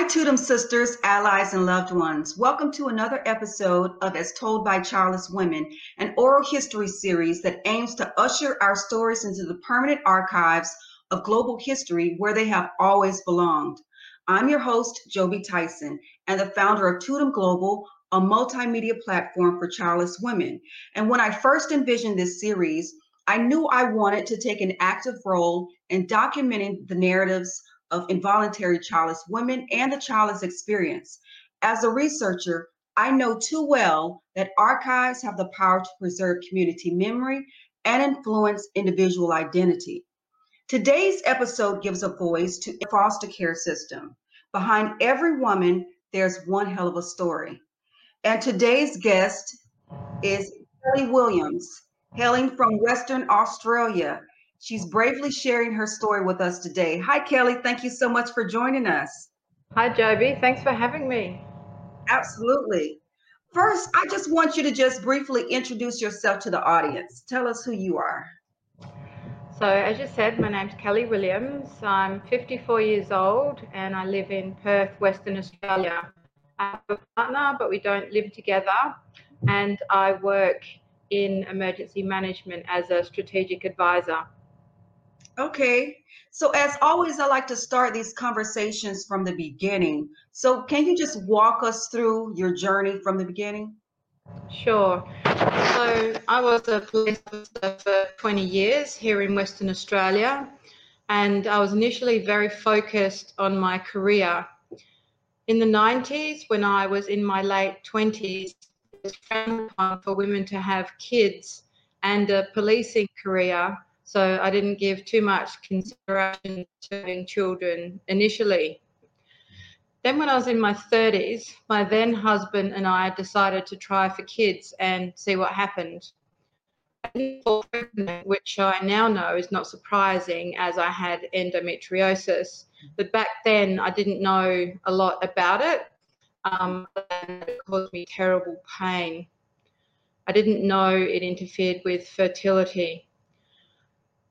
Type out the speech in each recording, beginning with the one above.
Hi, Tudum sisters, allies, and loved ones. Welcome to another episode of As Told by Childless Women, an oral history series that aims to usher our stories into the permanent archives of global history where they have always belonged. I'm your host, Joby Tyson, and the founder of Tudum Global, a multimedia platform for childless women. And when I first envisioned this series, I knew I wanted to take an active role in documenting the narratives of involuntary childless women and the childless experience. As a researcher, I know too well that archives have the power to preserve community memory and influence individual identity. Today's episode gives a voice to the foster care system. Behind every woman, there's one hell of a story. And today's guest is Kelly Williams, hailing from Western Australia. She's bravely sharing her story with us today. Hi, Kelly. Thank you so much for joining us. Hi, Joby. Thanks for having me. Absolutely. First, I just want you to just briefly introduce yourself to the audience. Tell us who you are. So, as you said, my name's Kelly Williams. I'm 54 years old and I live in Perth, Western Australia. I have a partner, but we don't live together. And I work in emergency management as a strategic advisor. Okay. So, as always, I like to start these conversations from the beginning. So, can you just walk us through your journey from the beginning? Sure. So, I was a police officer for 20 years here in Western Australia, and I was initially very focused on my career in the 90s, when I was in my late 20s, it was frowned upon for women to have kids and a policing career. So I didn't give too much consideration to having children initially. Then, when I was in my 30s, my then husband and I decided to try for kids and see what happened. Pregnant, which I now know is not surprising as I had endometriosis. But back then, I didn't know a lot about it. Um, and it caused me terrible pain. I didn't know it interfered with fertility.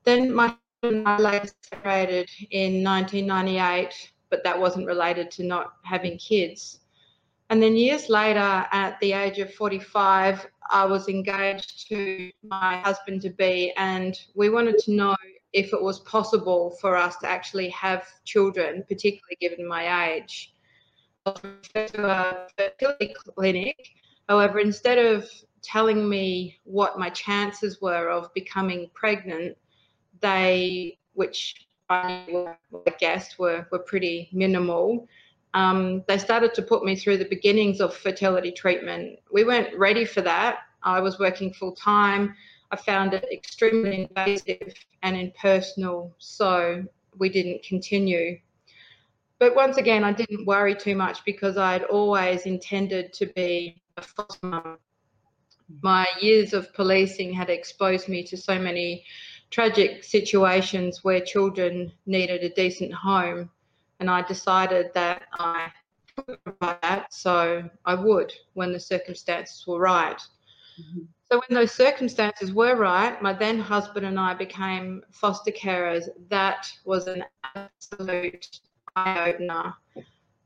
Then my later separated in 1998, but that wasn't related to not having kids. And then years later, at the age of 45, I was engaged to my husband to be, and we wanted to know if it was possible for us to actually have children, particularly given my age. I was referred to a fertility clinic. However, instead of telling me what my chances were of becoming pregnant, they, which I guess were, were pretty minimal, um, they started to put me through the beginnings of fertility treatment. We weren't ready for that. I was working full time. I found it extremely invasive and impersonal, so we didn't continue. But once again, I didn't worry too much because I had always intended to be a foster mum. My years of policing had exposed me to so many tragic situations where children needed a decent home, and I decided that I could provide that, so I would when the circumstances were right. Mm-hmm. So when those circumstances were right, my then husband and I became foster carers. That was an absolute eye opener.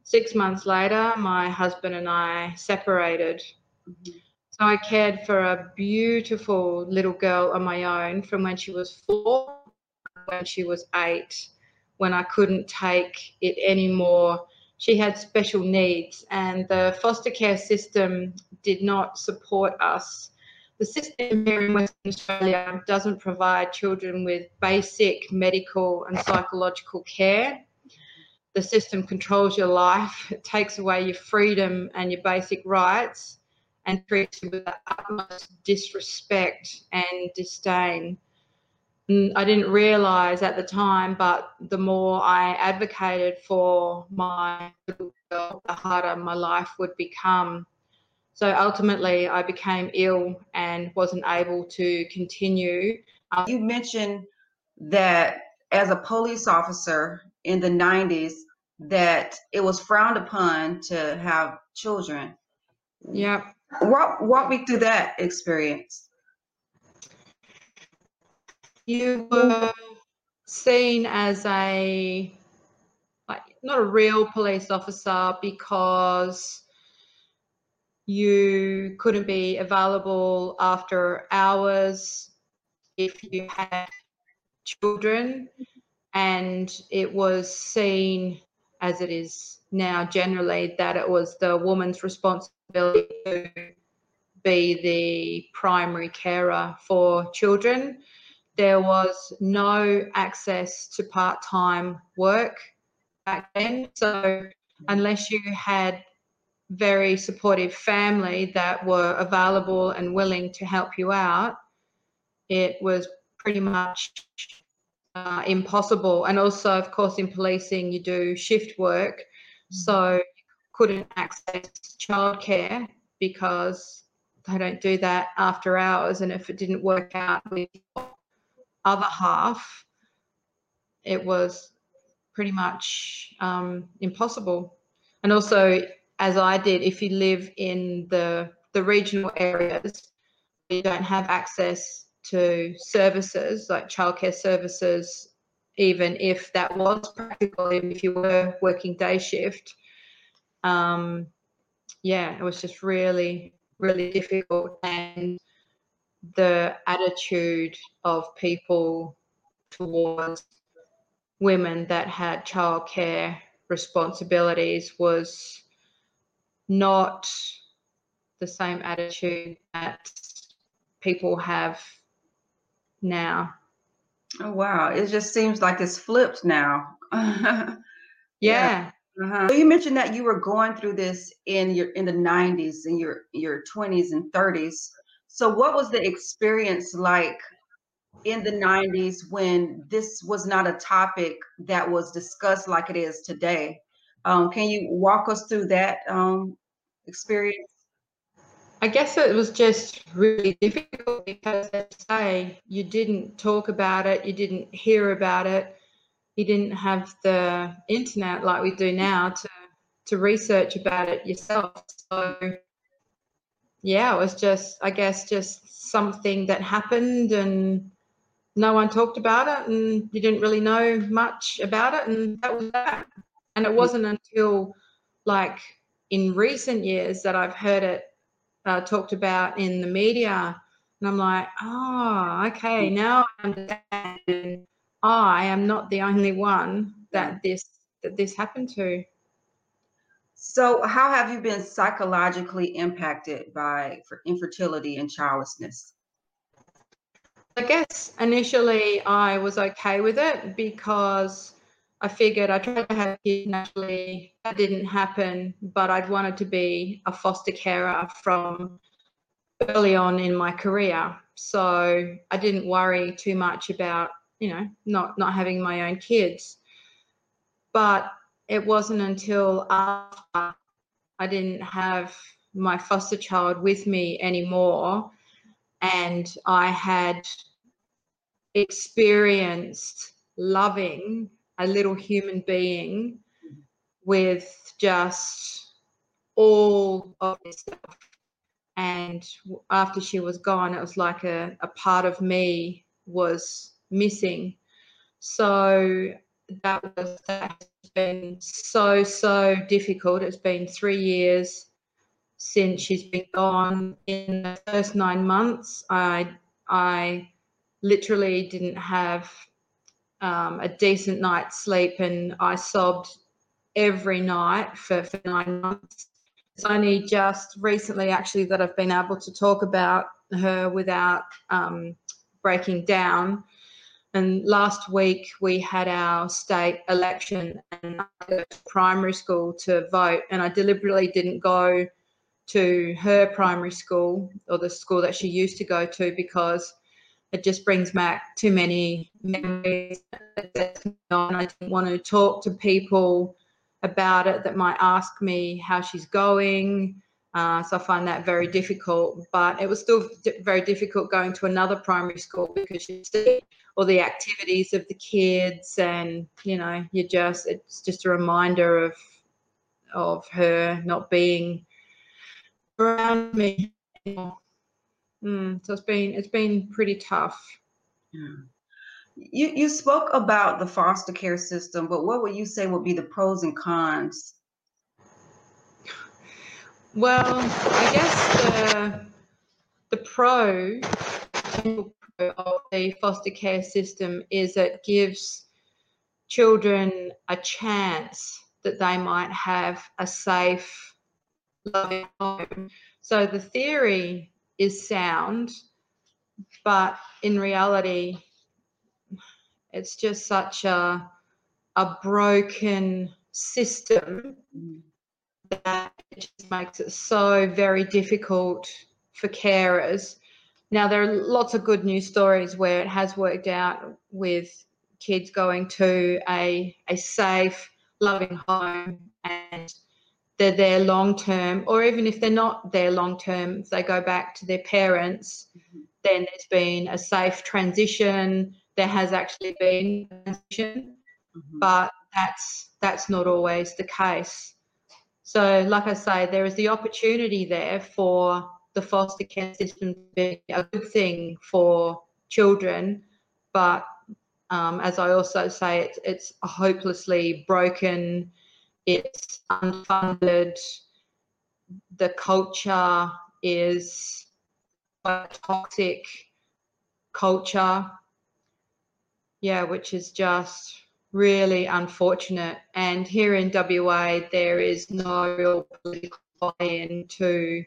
Six months later, my husband and I separated. Mm-hmm. So I cared for a beautiful little girl on my own from when she was four, when she was eight, when I couldn't take it anymore. She had special needs, and the foster care system did not support us the system here in Western Australia doesn't provide children with basic medical and psychological care. The system controls your life, it takes away your freedom and your basic rights, and treats you with the utmost disrespect and disdain. I didn't realize at the time, but the more I advocated for my little girl, the harder my life would become. So ultimately, I became ill and wasn't able to continue. Um, you mentioned that as a police officer in the 90s, that it was frowned upon to have children. Yeah. Walk, walk me through that experience. You were seen as a like not a real police officer because you couldn't be available after hours if you had children and it was seen as it is now generally that it was the woman's responsibility to be the primary carer for children there was no access to part time work back then. So, unless you had very supportive family that were available and willing to help you out, it was pretty much uh, impossible. And also, of course, in policing, you do shift work. Mm-hmm. So, you couldn't access childcare because they don't do that after hours. And if it didn't work out with other half, it was pretty much um, impossible. And also, as I did, if you live in the the regional areas, you don't have access to services like childcare services, even if that was practical, even if you were working day shift. Um, yeah, it was just really, really difficult. And the attitude of people towards women that had childcare responsibilities was not the same attitude that people have now. Oh wow! It just seems like it's flipped now. yeah. yeah. Uh-huh. So you mentioned that you were going through this in your in the 90s, in your your 20s and 30s. So, what was the experience like in the 90s when this was not a topic that was discussed like it is today? Um, can you walk us through that um, experience? I guess it was just really difficult because, say, you didn't talk about it, you didn't hear about it, you didn't have the internet like we do now to to research about it yourself. So yeah, it was just, I guess, just something that happened and no one talked about it and you didn't really know much about it. And that was that. And it wasn't until like in recent years that I've heard it uh, talked about in the media. And I'm like, oh, okay, mm. now I understand. Oh, I am not the only one that this that this happened to. So, how have you been psychologically impacted by infertility and childlessness? I guess initially I was okay with it because I figured I tried to have kids naturally. That didn't happen, but I'd wanted to be a foster carer from early on in my career. So I didn't worry too much about, you know, not not having my own kids. But it wasn't until after I didn't have my foster child with me anymore and I had experienced loving a little human being with just all of this stuff. And after she was gone, it was like a, a part of me was missing. So that was that been so, so difficult. It's been three years since she's been gone. In the first nine months, I, I literally didn't have um, a decent night's sleep and I sobbed every night for, for nine months. It's only just recently, actually, that I've been able to talk about her without um, breaking down. And last week we had our state election and I go to primary school to vote. And I deliberately didn't go to her primary school or the school that she used to go to because it just brings back too many memories. And I didn't want to talk to people about it that might ask me how she's going. Uh, so I find that very difficult. But it was still very difficult going to another primary school because you see all the activities of the kids, and you know, you just it's just a reminder of of her not being around me. Mm, so it's been it's been pretty tough. Yeah. You you spoke about the foster care system, but what would you say would be the pros and cons? Well, I guess the the pro of the foster care system is it gives children a chance that they might have a safe, loving home. So the theory is sound, but in reality, it's just such a a broken system that it just makes it so very difficult for carers. Now there are lots of good news stories where it has worked out with kids going to a a safe, loving home and they're there long term, or even if they're not there long term, if they go back to their parents, mm-hmm. then there's been a safe transition. There has actually been transition, mm-hmm. but that's that's not always the case. So, like I say, there is the opportunity there for the foster care system to be a good thing for children, but um, as I also say, it's, it's hopelessly broken it's unfunded. The culture is a toxic culture. Yeah, which is just really unfortunate. And here in WA, there is no real political buy-in to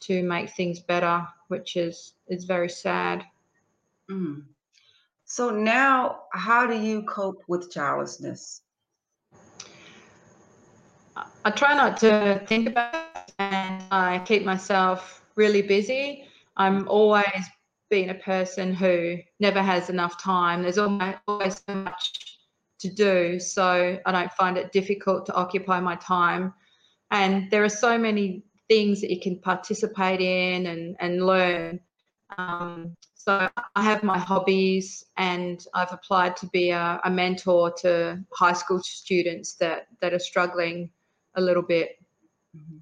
to make things better, which is is very sad. Mm. So now, how do you cope with childlessness? I try not to think about it and I keep myself really busy. I'm always being a person who never has enough time. There's always so much to do, so I don't find it difficult to occupy my time. And there are so many things that you can participate in and, and learn. Um, so I have my hobbies, and I've applied to be a, a mentor to high school students that that are struggling a little bit. Mm-hmm.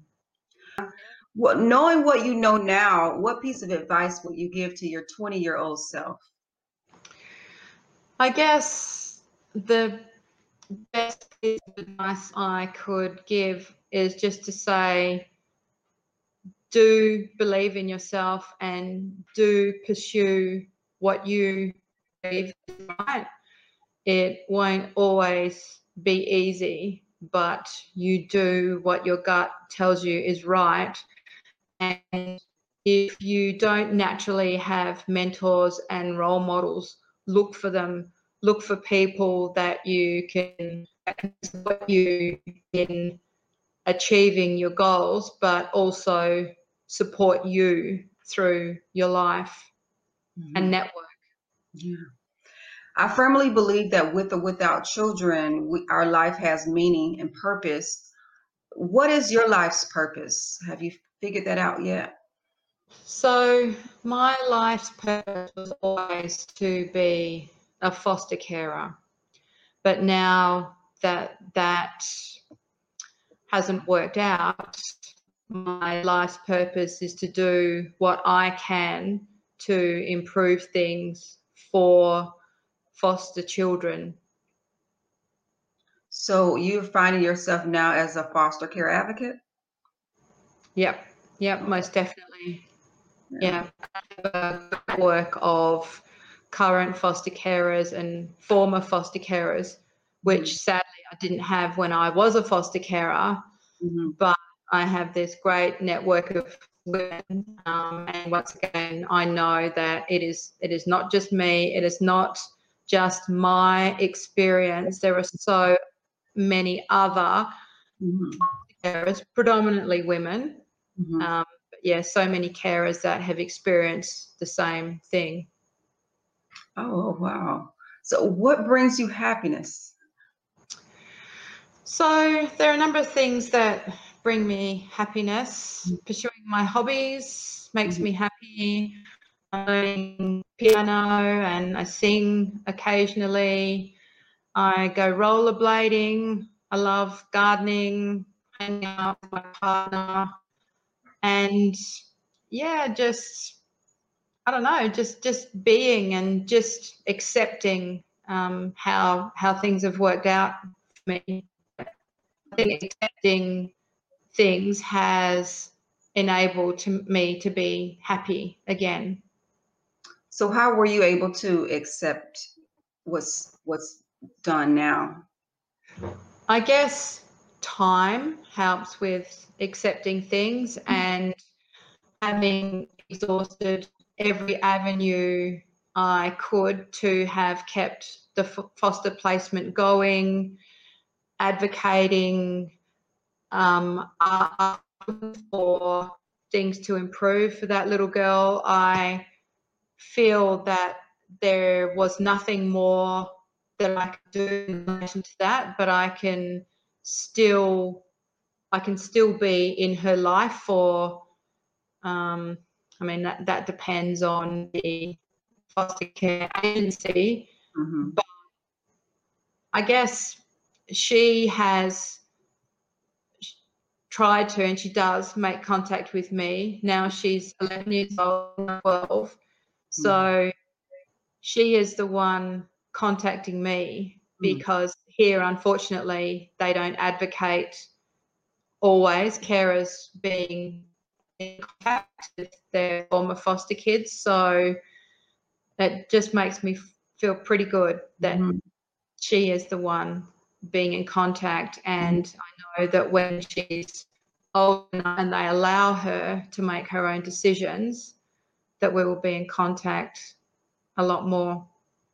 Well, knowing what you know now, what piece of advice would you give to your 20 year old self? I guess the best piece of advice I could give is just to say, do believe in yourself and do pursue what you believe is right. It won't always be easy, but you do what your gut tells you is right. And if you don't naturally have mentors and role models, look for them. Look for people that you can support you in achieving your goals, but also support you through your life mm-hmm. and network. Yeah. I firmly believe that with or without children, we, our life has meaning and purpose. What is your life's purpose? Have you figured that out yet? So, my life's purpose was always to be a foster carer. But now that that hasn't worked out, my life's purpose is to do what I can to improve things for foster children. So you're finding yourself now as a foster care advocate? Yep, yep, most definitely. Yeah, yeah. work of current foster carers and former foster carers, which mm-hmm. sadly I didn't have when I was a foster carer, mm-hmm. but I have this great network of women, um, and once again, I know that it is it is not just me. It is not just my experience. There are so many other mm-hmm. carers, predominantly women. Mm-hmm. Um, but yeah, so many carers that have experienced the same thing. Oh, wow. So, what brings you happiness? So, there are a number of things that bring me happiness. Mm-hmm. Pursuing my hobbies makes mm-hmm. me happy. I'm piano and I sing occasionally. I go rollerblading. I love gardening, hanging out with my partner, and yeah, just I don't know, just just being and just accepting um, how how things have worked out for me. I think accepting things has enabled to me to be happy again. So how were you able to accept what's what's done now? I guess time helps with accepting things and having exhausted every avenue I could to have kept the foster placement going, advocating um, for things to improve for that little girl. I feel that there was nothing more that I could do in relation to that, but I can still I can still be in her life for um, I mean that that depends on the foster care agency. Mm-hmm. But I guess she has tried to and she does make contact with me. Now she's 11 years old, 12. So mm. she is the one contacting me mm. because here, unfortunately, they don't advocate always carers being in contact with their former foster kids. So it just makes me feel pretty good that mm. she is the one being in contact. And mm. I know that when she's old and they allow her to make her own decisions, that we will be in contact a lot more.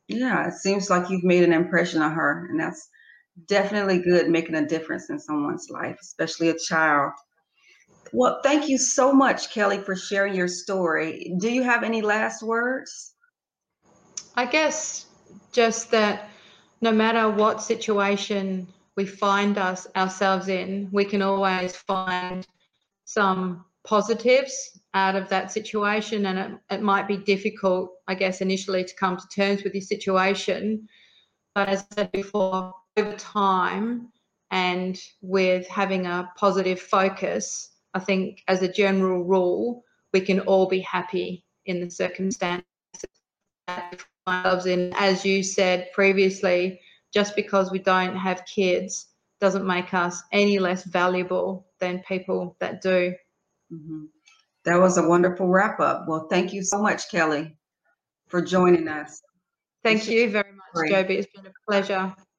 Yeah, it seems like you've made an impression on her, and that's definitely good, making a difference in someone's life, especially a child. Well, thank you so much, Kelly, for sharing your story. Do you have any last words? I guess just that no matter what situation we find us ourselves in, we can always find some positives out of that situation. And it, it might be difficult, I guess, initially to come to terms with your situation. But as I said before, over time and with having a positive focus, I think as a general rule, we can all be happy in the circumstances that we find ourselves in. As you said previously, just because we don't have kids doesn't make us any less valuable than people that do. Mm-hmm. That was a wonderful wrap up. Well, thank you so much, Kelly, for joining us. Thank you very much, Joby. It's been a pleasure.